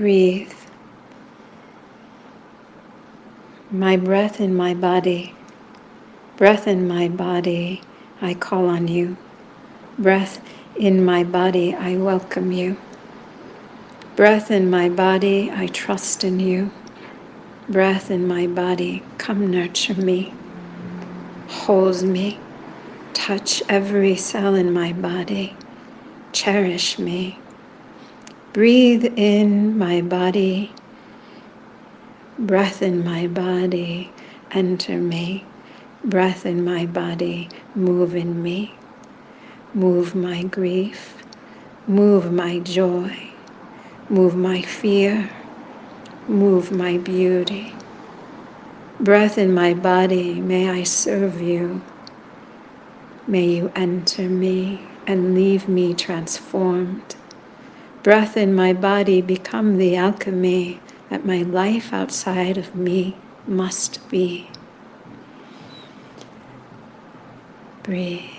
breathe. My breath in my body, breath in my body, I call on you. Breath in my body, I welcome you. Breath in my body, I trust in you. Breath in my body, come nurture me, hold me, touch every cell in my body, cherish me. Breathe in my body, breath in my body, enter me. Breath in my body, move in me. Move my grief, move my joy, move my fear, move my beauty. Breath in my body, may I serve you. May you enter me and leave me transformed. Breath in my body, become the alchemy that my life outside of me must be. Breathe.